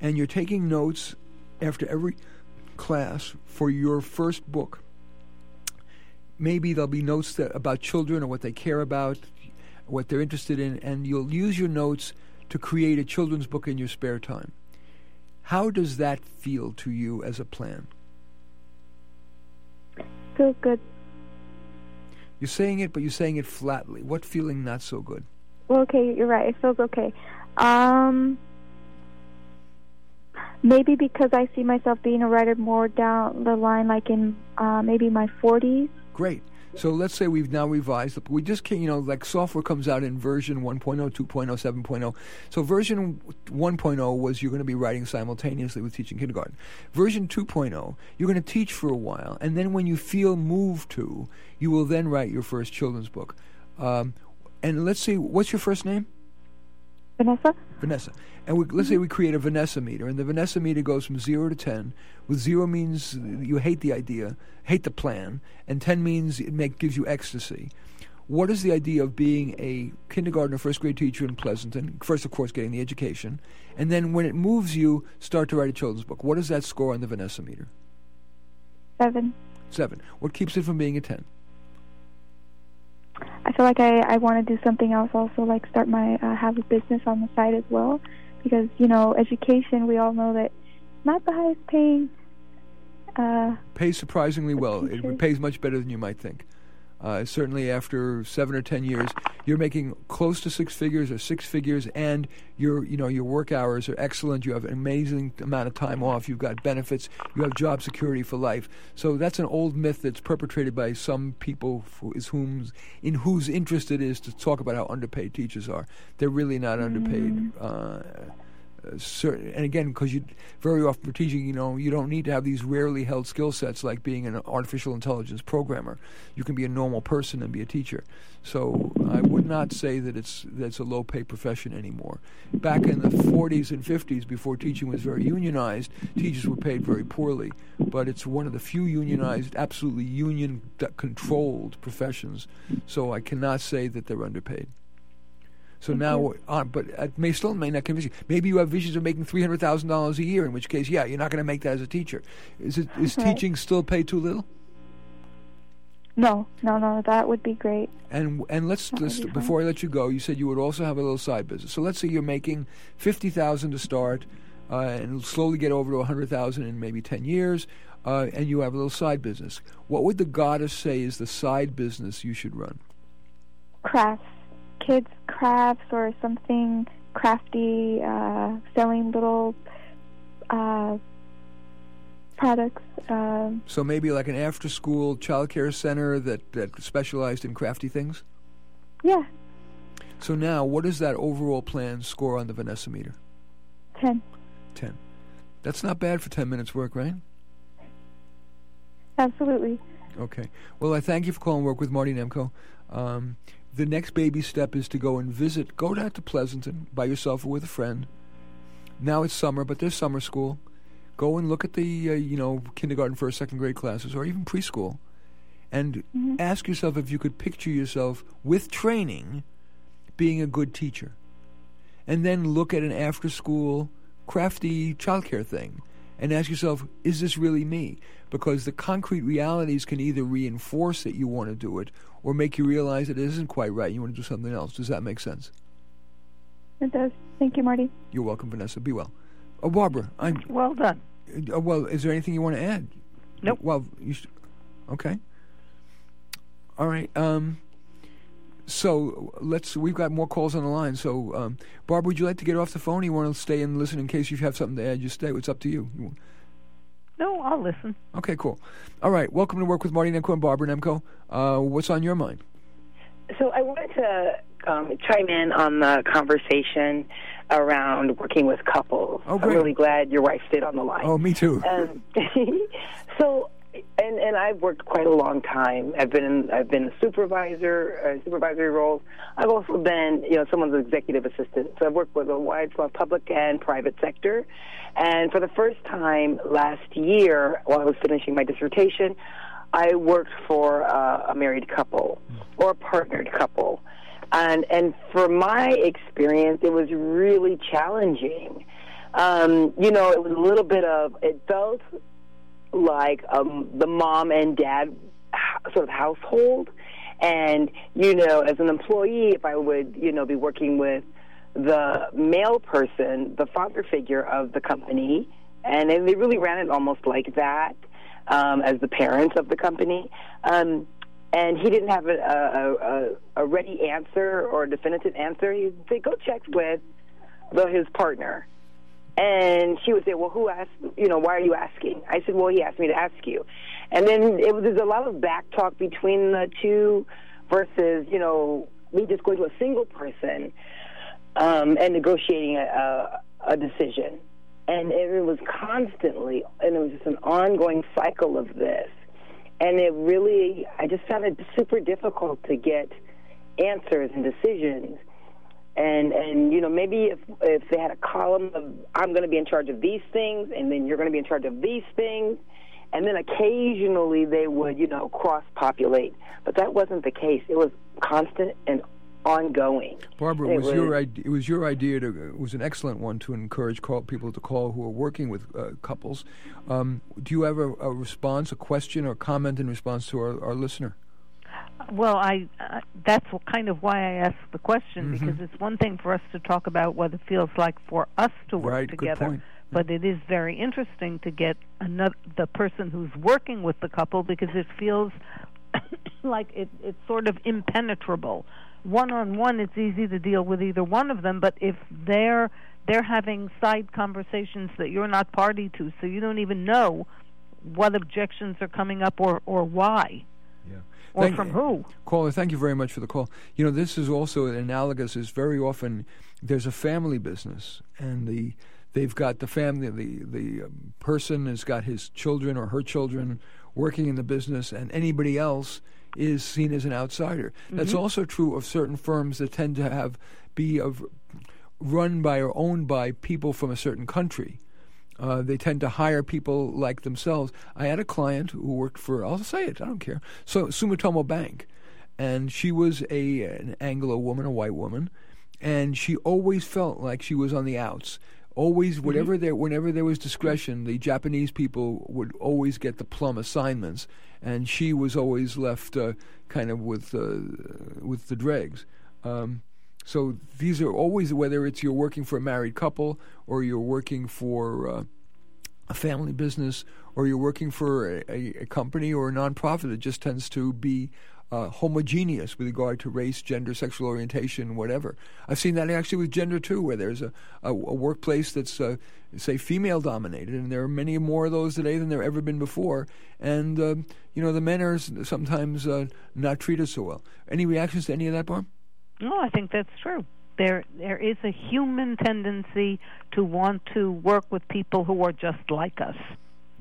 and you're taking notes after every class for your first book. Maybe there'll be notes that, about children or what they care about, what they're interested in, and you'll use your notes to create a children's book in your spare time. How does that feel to you as a plan? Feels good. You're saying it, but you're saying it flatly. What feeling not so good? Well, okay, you're right. It feels okay. Um, maybe because I see myself being a writer more down the line, like in uh, maybe my 40s. Great. So let's say we've now revised. We just can't, you know, like software comes out in version 1.0, 2.0, 7.0. So version 1.0 was you're going to be writing simultaneously with teaching kindergarten. Version 2.0, you're going to teach for a while, and then when you feel moved to, you will then write your first children's book. Um, and let's see, what's your first name? Vanessa? Vanessa. And we, let's say we create a Vanessa meter, and the Vanessa meter goes from zero to ten. With zero means you hate the idea, hate the plan, and ten means it make, gives you ecstasy. What is the idea of being a kindergarten or first grade teacher in Pleasanton? First, of course, getting the education, and then when it moves you, start to write a children's book. What is that score on the Vanessa meter? Seven. Seven. What keeps it from being a ten? I feel like I, I want to do something else also, like start my, uh, have a business on the side as well. Because, you know, education, we all know that not the highest paying. Uh, pays surprisingly well. It pays much better than you might think. Uh, certainly, after seven or ten years, you're making close to six figures or six figures, and your you know your work hours are excellent. You have an amazing amount of time off. You've got benefits. You have job security for life. So that's an old myth that's perpetrated by some people who is whom in whose interest it is to talk about how underpaid teachers are. They're really not underpaid. Uh, uh, certain, and again, because you very often for teaching, you know, you don't need to have these rarely held skill sets like being an artificial intelligence programmer. You can be a normal person and be a teacher. So I would not say that it's that's a low pay profession anymore. Back in the 40s and 50s, before teaching was very unionized, teachers were paid very poorly. But it's one of the few unionized, absolutely union controlled professions. So I cannot say that they're underpaid. So now, uh, but it may still may not convince you. Maybe you have visions of making three hundred thousand dollars a year. In which case, yeah, you're not going to make that as a teacher. Is it is Right. teaching still pay too little? no, no, no, that would be great. And and let's, That let's be before I let you go, you said you would also have a little side business. So let's say you're making fifty thousand to start, uh, and slowly get over to a hundred thousand in maybe ten years, uh, and you have a little side business. What would the goddess say is the side business you should run? Crafts. Kids' crafts or something crafty, uh, selling little uh, products. Uh, So maybe like an after-school child care center that that specialized in crafty things. yeah, So now, what is that overall plan score on the Vanessa meter? 10. 10. That's not bad for 10 minutes work, right? Absolutely. Okay. Well, I thank you for calling Work with Marty Nemko. Um, the next baby step is to go and visit, go down to Pleasanton by yourself or with a friend. Now it's summer, but there's summer school. Go and look at the, uh, you know, kindergarten, first, second grade classes, or even preschool, and Mhm. ask yourself if you could picture yourself with training being a good teacher. And then look at an after school crafty childcare thing and ask yourself, is this really me? Because the concrete realities can either reinforce that you want to do it or make you realize that it isn't quite right. and You want to do something else. Does that make sense? It does. Thank you, Marty. You're welcome, Vanessa. Be well. Oh, Barbara, I'm. Well done. Uh, well, is there anything you want to add? Nope. Well, you should, okay. All right. Um, So let's. We've got more calls on the line. So, um, Barbara, would you like to get off the phone? Or you want to stay and listen in case you have something to add? Just stay. It's up to you. you No, I'll listen. okay, cool. All right. Welcome to work with Marty Nemko and Barbara Nemko. Uh, what's on your mind? So I wanted to um, chime in on the conversation around working with couples. Oh, I'm really glad your wife stayed on the line. Oh, me too. Um, so, and and I've worked quite a long time. I've been in, I've been a supervisor, uh, supervisory roles. I've also been you know someone's executive assistant. So I've worked with a wide swath public and private sector. And for the first time last year, while I was finishing my dissertation, I worked for uh, a married couple or a partnered couple. And and for my experience, it was really challenging. Um, you know, it was a little bit of it felt like um, the mom and dad sort of household. And, you know, as an employee, if I would, you know, be working with the male person, the father figure of the company, and they really ran it almost like that um, as the parents of the company. Um, and he didn't have a, a, a, a ready answer or a definitive answer. He'd say, go check with the, his partner. And she would say, "Well, who asked? You know, why are you asking?" I said, "Well, he asked me to ask you." And then it was there's a lot of back talk between the two, versus you know me just going to a single person um, and negotiating a, a, a decision. And it was constantly, and it was just an ongoing cycle of this. And it really, I just found it super difficult to get answers and decisions and and you know maybe if if they had a column of I'm going to be in charge of these things, and then you're going to be in charge of these things, and then occasionally they would you know cross populate, but that wasn't the case. It was constant and ongoing. Barbara, it It was, your idea. It was your idea to. It was an excellent one to encourage call, people to call who are working with uh, couples. Um, do you have a, a response, a question, or comment in response to our, our listener? Well, I uh, that's what kind of why I asked the question Mm-hmm. because it's one thing for us to talk about what it feels like for us to work Right, together, but it is very interesting to get another the person who's working with the couple because it feels like it, it's sort of impenetrable. One on one, it's easy to deal with either one of them, but if they're they're having side conversations that you're not party to, so you don't even know what objections are coming up or or why. Or Thank- from who. Caller, thank you very much for the call. You know, this is also analogous. Is very often there's a family business, and the they've got the family. The the um, person has got his children or her children working in the business, and anybody else is seen as an outsider. That's also true of certain firms that tend to have be of run by or owned by people from a certain country. Uh, they tend to hire people like themselves. I had a client who worked for, I'll say it, I don't care, so Sumitomo Bank. And she was a an Anglo woman, a white woman, and she always felt like she was on the outs. Always, whatever there, whenever there was discretion, the Japanese people would always get the plum assignments, and she was always left uh, kind of with uh, with the dregs. Um, so these are always whether it's you're working for a married couple or you're working for uh, a family business or you're working for a, a, company or a nonprofit that just tends to be uh, homogeneous with regard to race, gender, sexual orientation, whatever. I've seen that actually with gender too, where there's a, a, a workplace that's uh, say female dominated, and there are many more of those today than there ever been before. And um, you know the men are sometimes uh, not treated so well. Any reactions to any of that, Barb? No, I think that's true. There, there is a human tendency to want to work with people who are just like us,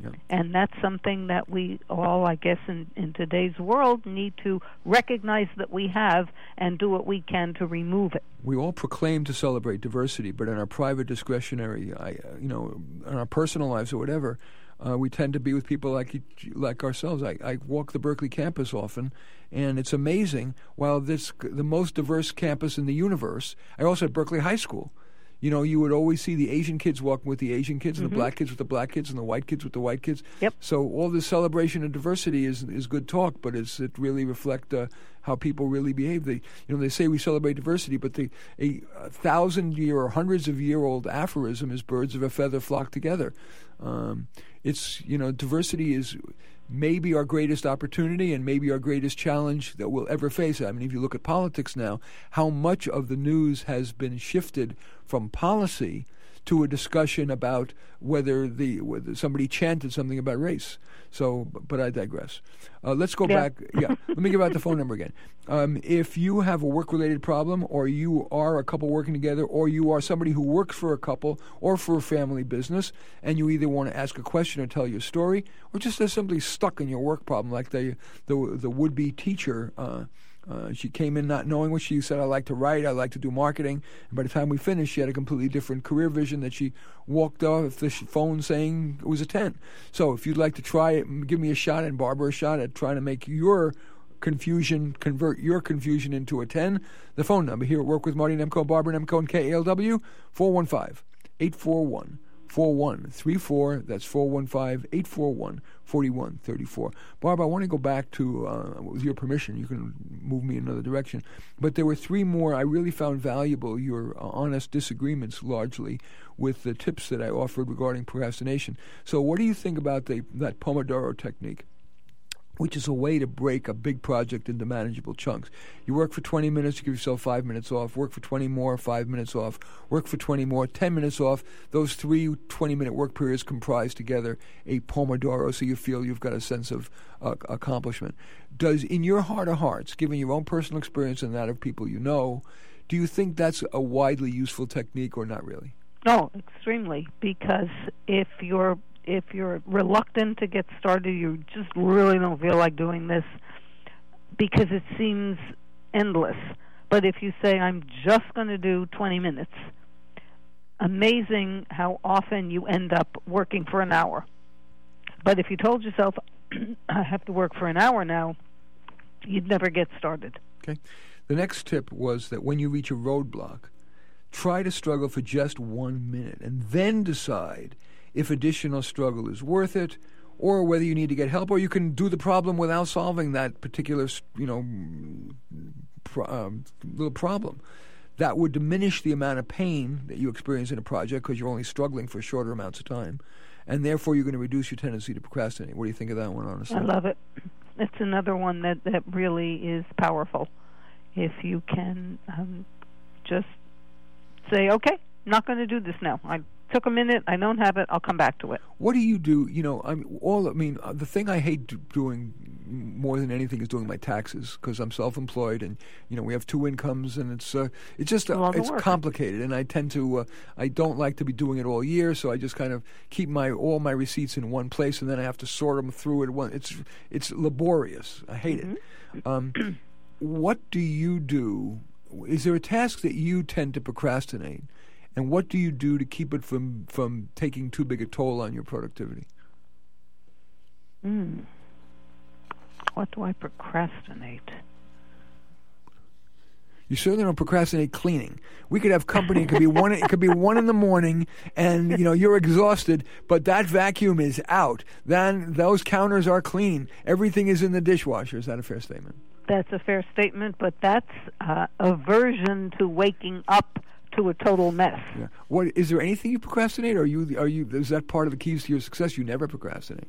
Yeah. and that's something that we all, I guess, in in today's world, need to recognize that we have and do what we can to remove it. we all proclaim to celebrate diversity, but in our private discretionary, I, uh, you know, in our personal lives or whatever, uh, we tend to be with people like like ourselves. I, I walk the Berkeley campus often, and it's amazing. While this the most diverse campus in the universe, I also at Berkeley High School. You know, you would always see the Asian kids walking with the Asian kids, and the black kids with the black kids, and the white kids with the white kids. Yep. So all this celebration of diversity is is good talk, but is it really reflect uh, how people really behave. They, you know, they say we celebrate diversity, but the a, thousand year or hundreds of year old aphorism is "birds of a feather flock together." Um, it's you know, diversity is maybe our greatest opportunity and maybe our greatest challenge that we'll ever face. I mean, if you look at politics now, how much of the news has been shifted from policy to a discussion about whether the whether somebody chanted something about race. So, but I digress. Uh, let's go Yeah. back. Yeah, let me give out the phone number again. Um, if you have a work-related problem, or you are a couple working together, or you are somebody who works for a couple or for a family business, and you either want to ask a question or tell your story, or just are simply stuck in your work problem, like the the, the would-be teacher. Uh, uh, she came in not knowing what she said. I like to write. I like to do marketing. And by the time we finished, she had a completely different career vision that she walked off the phone saying it was a 10. So if you'd like to try it, give me a shot and Barbara a shot at trying to make your confusion, convert your confusion into a 10, the phone number here at Work with Marty Nemko, Barbara Nemko, and KALW, 415 841 4134. That's 415 841 4134. Barb, I want to go back to, uh, with your permission, you can move me in another direction. But there were three more I really found valuable, your uh, honest disagreements largely with the tips that I offered regarding procrastination. So, what do you think about the, that Pomodoro technique? Which is a way to break a big project into manageable chunks. You work for 20 minutes, you give yourself five minutes off, work for 20 more, five minutes off, work for 20 more, 10 minutes off. Those three 20 minute work periods comprise together a Pomodoro, so you feel you've got a sense of uh, accomplishment. Does, in your heart of hearts, given your own personal experience and that of people you know, do you think that's a widely useful technique or not really? No, extremely. Because if you're if you're reluctant to get started, you just really don't feel like doing this because it seems endless. But if you say, I'm just going to do 20 minutes, amazing how often you end up working for an hour. But if you told yourself, I have to work for an hour now, you'd never get started. Okay. The next tip was that when you reach a roadblock, try to struggle for just one minute and then decide if additional struggle is worth it or whether you need to get help or you can do the problem without solving that particular you know pro- um, little problem that would diminish the amount of pain that you experience in a project because you're only struggling for shorter amounts of time and therefore you're going to reduce your tendency to procrastinate what do you think of that one honestly I love it. It's another one that, that really is powerful. If you can um, just say, okay, not going to do this now. I took a minute. I don't have it. I'll come back to it. What do you do? You know, I mean, all. I mean, uh, the thing I hate do, doing more than anything is doing my taxes because I'm self-employed, and you know we have two incomes, and it's uh, it's just uh, it's work. complicated, and I tend to uh, I don't like to be doing it all year, so I just kind of keep my all my receipts in one place, and then I have to sort them through it. One, it's it's laborious. I hate it. Um, what do you do? Is there a task that you tend to procrastinate? And what do you do to keep it from, from taking too big a toll on your productivity? Mm. What do I procrastinate? You certainly don't procrastinate cleaning. We could have company. It could be one. It could be one in the morning, and you know you're exhausted, but that vacuum is out. Then those counters are clean. Everything is in the dishwasher. Is that a fair statement? That's a fair statement, but that's uh, aversion to waking up to a total mess. Yeah. What is there anything you procrastinate? Or are you are you is that part of the keys to your success? You never procrastinate.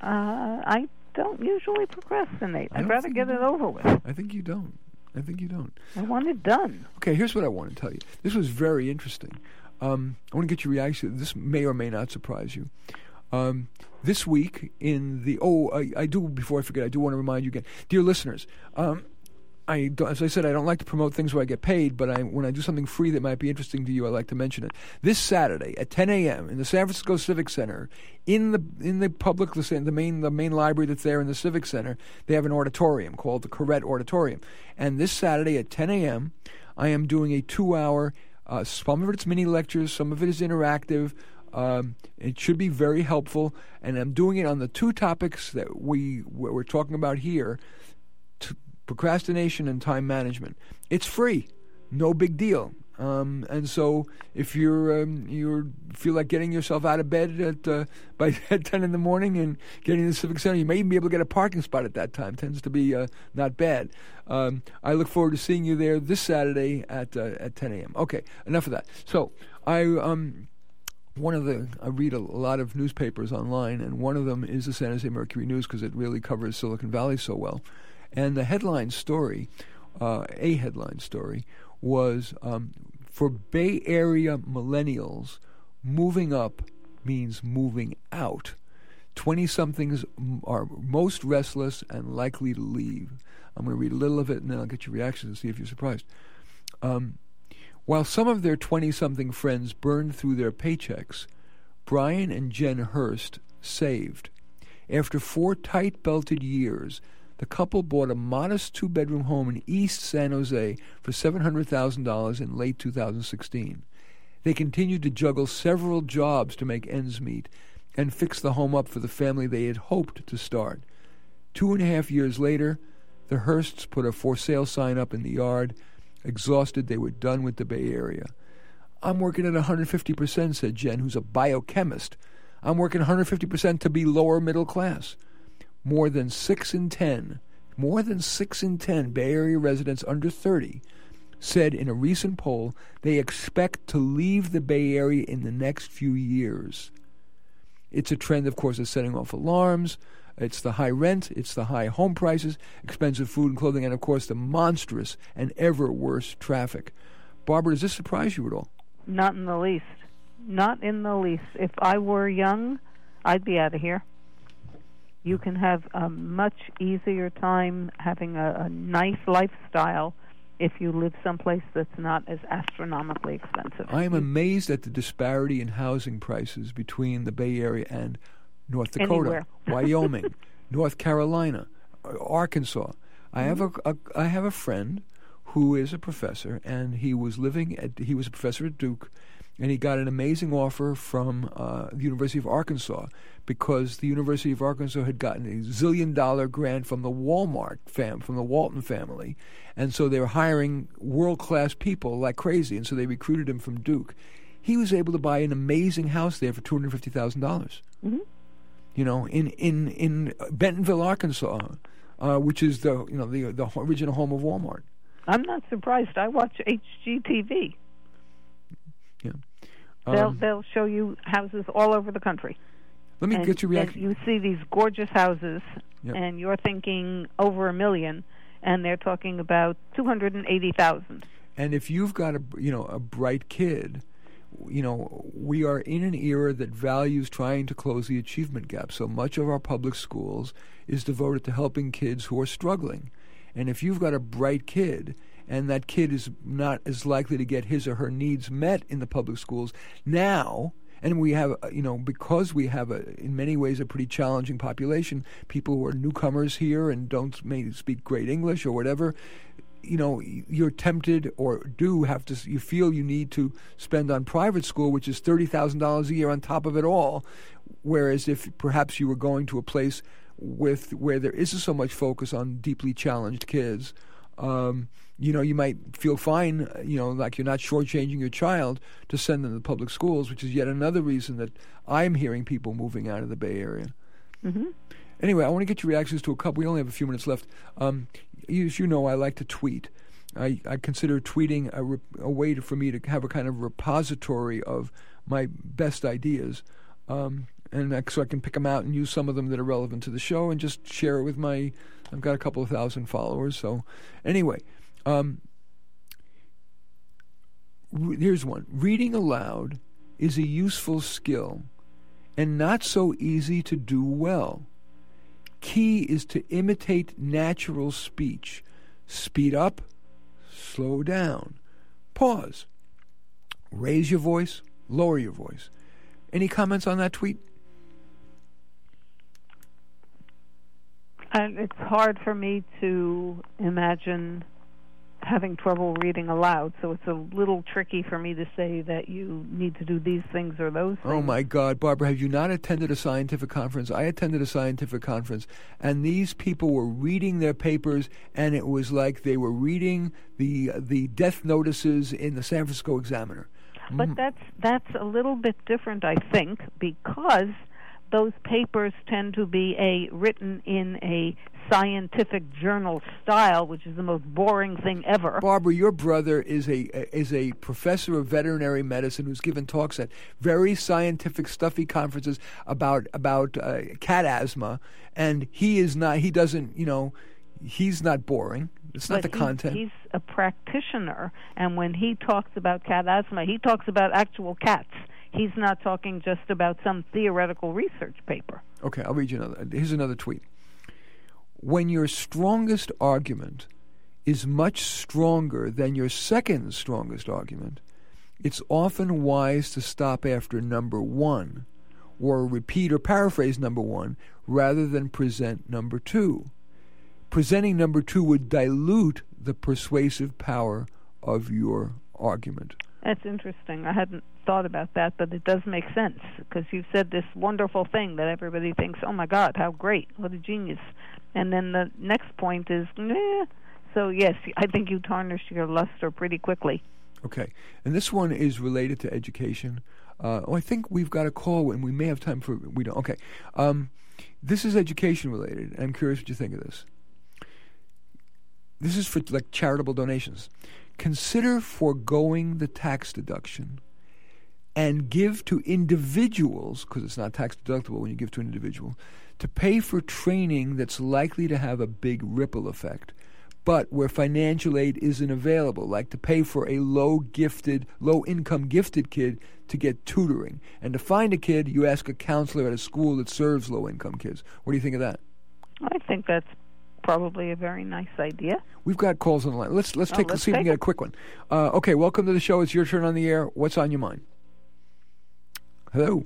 Uh, I don't usually procrastinate. I'd rather get it over with. I think you don't. I think you don't. I want it done. Okay, here's what I want to tell you. This was very interesting. Um, I want to get your reaction. This may or may not surprise you. Um, this week in the oh, I, I do before I forget. I do want to remind you again, dear listeners. Um, I as I said, I don't like to promote things where I get paid, but I, when I do something free that might be interesting to you, I like to mention it. This Saturday at 10 a.m. in the San Francisco Civic Center, in the in the public the main the main library that's there in the Civic Center, they have an auditorium called the Koret Auditorium, and this Saturday at 10 a.m. I am doing a two-hour. Uh, some of it's mini lectures, some of it is interactive. Um, it should be very helpful, and I'm doing it on the two topics that we we're talking about here: procrastination and time management. It's free, no big deal. Um, and so, if you're um, you feel like getting yourself out of bed at uh, by at ten in the morning and getting to the Civic Center, you may even be able to get a parking spot at that time. Tends to be uh, not bad. Um, I look forward to seeing you there this Saturday at uh, at 10 a.m. Okay, enough of that. So I um one of the I read a lot of newspapers online, and one of them is the San Jose Mercury News because it really covers Silicon Valley so well. And the headline story, uh, a headline story, was um, for Bay Area millennials, moving up means moving out. 20 somethings are most restless and likely to leave. I'm going to read a little of it and then I'll get your reactions and see if you're surprised. Um, while some of their 20 something friends burned through their paychecks, Brian and Jen Hurst saved. After four tight belted years, the couple bought a modest two bedroom home in East San Jose for $700,000 in late 2016. They continued to juggle several jobs to make ends meet and fix the home up for the family they had hoped to start. Two and a half years later, the Hursts put a for sale sign up in the yard. Exhausted, they were done with the Bay Area. I'm working at 150%, said Jen, who's a biochemist. I'm working 150% to be lower middle class more than 6 in 10, more than 6 in 10 Bay Area residents under 30 said in a recent poll they expect to leave the Bay Area in the next few years. It's a trend, of course, that's setting off alarms. It's the high rent, it's the high home prices, expensive food and clothing, and of course the monstrous and ever worse traffic. Barbara, does this surprise you at all? Not in the least. Not in the least. If I were young, I'd be out of here you can have a much easier time having a, a nice lifestyle if you live someplace that's not as astronomically expensive. I am amazed at the disparity in housing prices between the Bay Area and North Dakota, Wyoming, North Carolina, Arkansas. I have a, mm-hmm. a I have a friend who is a professor, and he was living at he was a professor at Duke, and he got an amazing offer from uh, the University of Arkansas because the University of Arkansas had gotten a zillion dollar grant from the Walmart fam from the Walton family, and so they were hiring world class people like crazy, and so they recruited him from Duke. He was able to buy an amazing house there for two hundred fifty thousand dollars. Mm-hmm. You know, in in in Bentonville, Arkansas, uh, which is the you know the the original home of Walmart. I'm not surprised. I watch HGTV. Yeah. They'll um, they'll show you houses all over the country. Let me and, get your reaction. you see these gorgeous houses, yep. and you're thinking over a million, and they're talking about two hundred and eighty thousand. And if you've got a you know a bright kid, you know we are in an era that values trying to close the achievement gap. So much of our public schools is devoted to helping kids who are struggling. And if you've got a bright kid and that kid is not as likely to get his or her needs met in the public schools. Now and we have you know because we have a in many ways a pretty challenging population people who are newcomers here and don't maybe speak great english or whatever you know you're tempted or do have to you feel you need to spend on private school which is $30,000 a year on top of it all. Whereas if perhaps you were going to a place with where there isn't so much focus on deeply challenged kids um, you know, you might feel fine, you know, like you're not shortchanging your child to send them to public schools, which is yet another reason that I'm hearing people moving out of the Bay Area. Mm-hmm. Anyway, I want to get your reactions to a couple. We only have a few minutes left. Um, as you know, I like to tweet. I, I consider tweeting a, re- a way to, for me to have a kind of repository of my best ideas. Um, and so I can pick them out and use some of them that are relevant to the show and just share it with my. I've got a couple of thousand followers. So, anyway, um, here's one reading aloud is a useful skill and not so easy to do well. Key is to imitate natural speech. Speed up, slow down, pause, raise your voice, lower your voice. Any comments on that tweet? And it's hard for me to imagine having trouble reading aloud, so it's a little tricky for me to say that you need to do these things or those things. Oh my God, Barbara, have you not attended a scientific conference? I attended a scientific conference, and these people were reading their papers, and it was like they were reading the the death notices in the San Francisco Examiner. But mm. that's that's a little bit different, I think, because those papers tend to be a written in a scientific journal style, which is the most boring thing ever. Barbara, your brother is a is a professor of veterinary medicine who's given talks at very scientific, stuffy conferences about about uh, cat asthma, and he is not. He doesn't. You know, he's not boring. It's not but the content. He's a practitioner, and when he talks about cat asthma, he talks about actual cats. He's not talking just about some theoretical research paper. Okay, I'll read you another. Here's another tweet. When your strongest argument is much stronger than your second strongest argument, it's often wise to stop after number one, or repeat or paraphrase number one, rather than present number two. Presenting number two would dilute the persuasive power of your argument. That's interesting. I hadn't thought about that, but it does make sense because you've said this wonderful thing that everybody thinks, "Oh my God, how great! What a genius!" And then the next point is. So yes, I think you tarnish your luster pretty quickly. Okay, and this one is related to education. Uh, oh, I think we've got a call, and we may have time for we don't. Okay, um, this is education related. I'm curious what you think of this. This is for like charitable donations. Consider foregoing the tax deduction and give to individuals, because it's not tax deductible when you give to an individual, to pay for training that's likely to have a big ripple effect, but where financial aid isn't available, like to pay for a low gifted, low income gifted kid to get tutoring. And to find a kid, you ask a counselor at a school that serves low income kids. What do you think of that? I think that's probably a very nice idea. We've got calls on the line. Let's let's Oh, take let's see if we can get a quick one. Uh, okay, welcome to the show. It's your turn on the air. What's on your mind? Hello.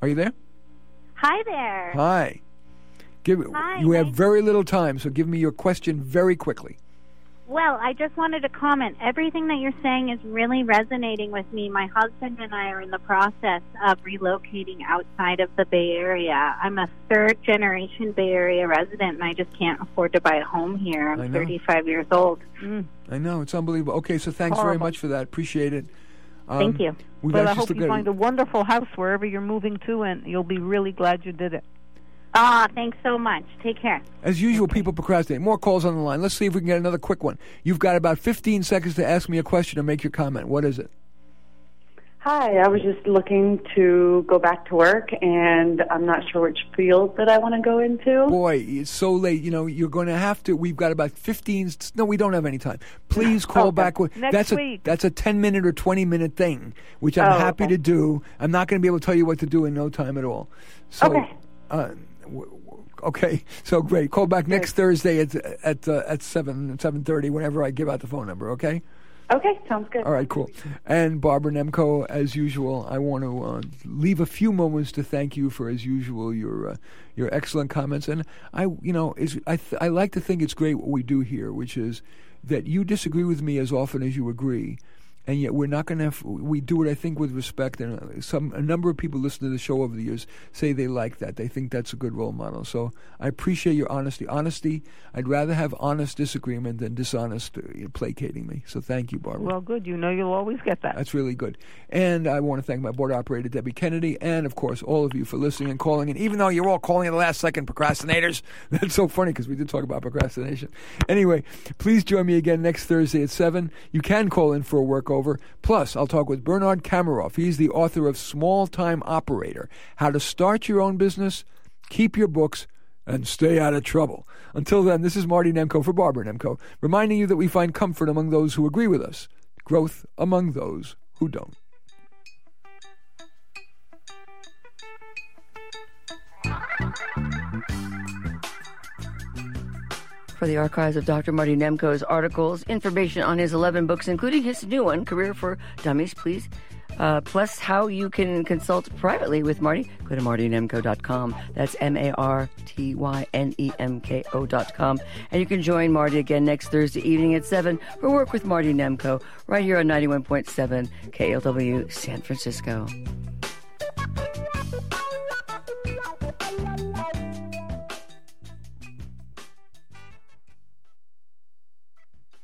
Are you there? Hi there. Hi. Give Hi, you have very little time, so give me your question very quickly. Well, I just wanted to comment. Everything that you're saying is really resonating with me. My husband and I are in the process of relocating outside of the Bay Area. I'm a third generation Bay Area resident, and I just can't afford to buy a home here. I'm 35 years old. Mm, I know it's unbelievable. Okay, so thanks very much for that. Appreciate it. Um, Thank you. We've but I hope you got- find a wonderful house wherever you're moving to, and you'll be really glad you did it. Ah, thanks so much. Take care. As usual, people procrastinate. More calls on the line. Let's see if we can get another quick one. You've got about 15 seconds to ask me a question or make your comment. What is it? Hi, I was just looking to go back to work, and I'm not sure which field that I want to go into. Boy, it's so late. You know, you're going to have to. We've got about 15. No, we don't have any time. Please call Okay. back. Next that's a that's a 10 minute or 20 minute thing, which I'm Oh, happy okay. to do. I'm not going to be able to tell you what to do in no time at all. So, Okay. Uh, okay. So great. Call back next Thursday at at uh, at seven seven thirty. Whenever I give out the phone number. Okay. Okay, sounds good. All right, cool. And Barbara Nemko, as usual, I want to uh, leave a few moments to thank you for, as usual, your uh, your excellent comments. And I, you know, I th- I like to think it's great what we do here, which is that you disagree with me as often as you agree. And yet, we're not going to. Have, we do it, I think, with respect. And uh, some a number of people listen to the show over the years say they like that. They think that's a good role model. So I appreciate your honesty. Honesty. I'd rather have honest disagreement than dishonest uh, placating me. So thank you, Barbara. Well, good. You know you'll always get that. That's really good. And I want to thank my board operator, Debbie Kennedy, and of course, all of you for listening and calling. And even though you're all calling at the last second procrastinators, that's so funny because we did talk about procrastination. Anyway, please join me again next Thursday at 7. You can call in for a Plus, I'll talk with Bernard Kamoroff. He's the author of Small Time Operator How to Start Your Own Business, Keep Your Books, and Stay Out of Trouble. Until then, this is Marty Nemko for Barbara Nemko, reminding you that we find comfort among those who agree with us, growth among those who don't. For the archives of Dr. Marty Nemko's articles, information on his 11 books, including his new one, Career for Dummies, please uh, plus how you can consult privately with Marty. Go to martynemko.com. That's M A R T Y N E M K O.com. And you can join Marty again next Thursday evening at 7 for Work with Marty Nemko right here on 91.7 KALW San Francisco.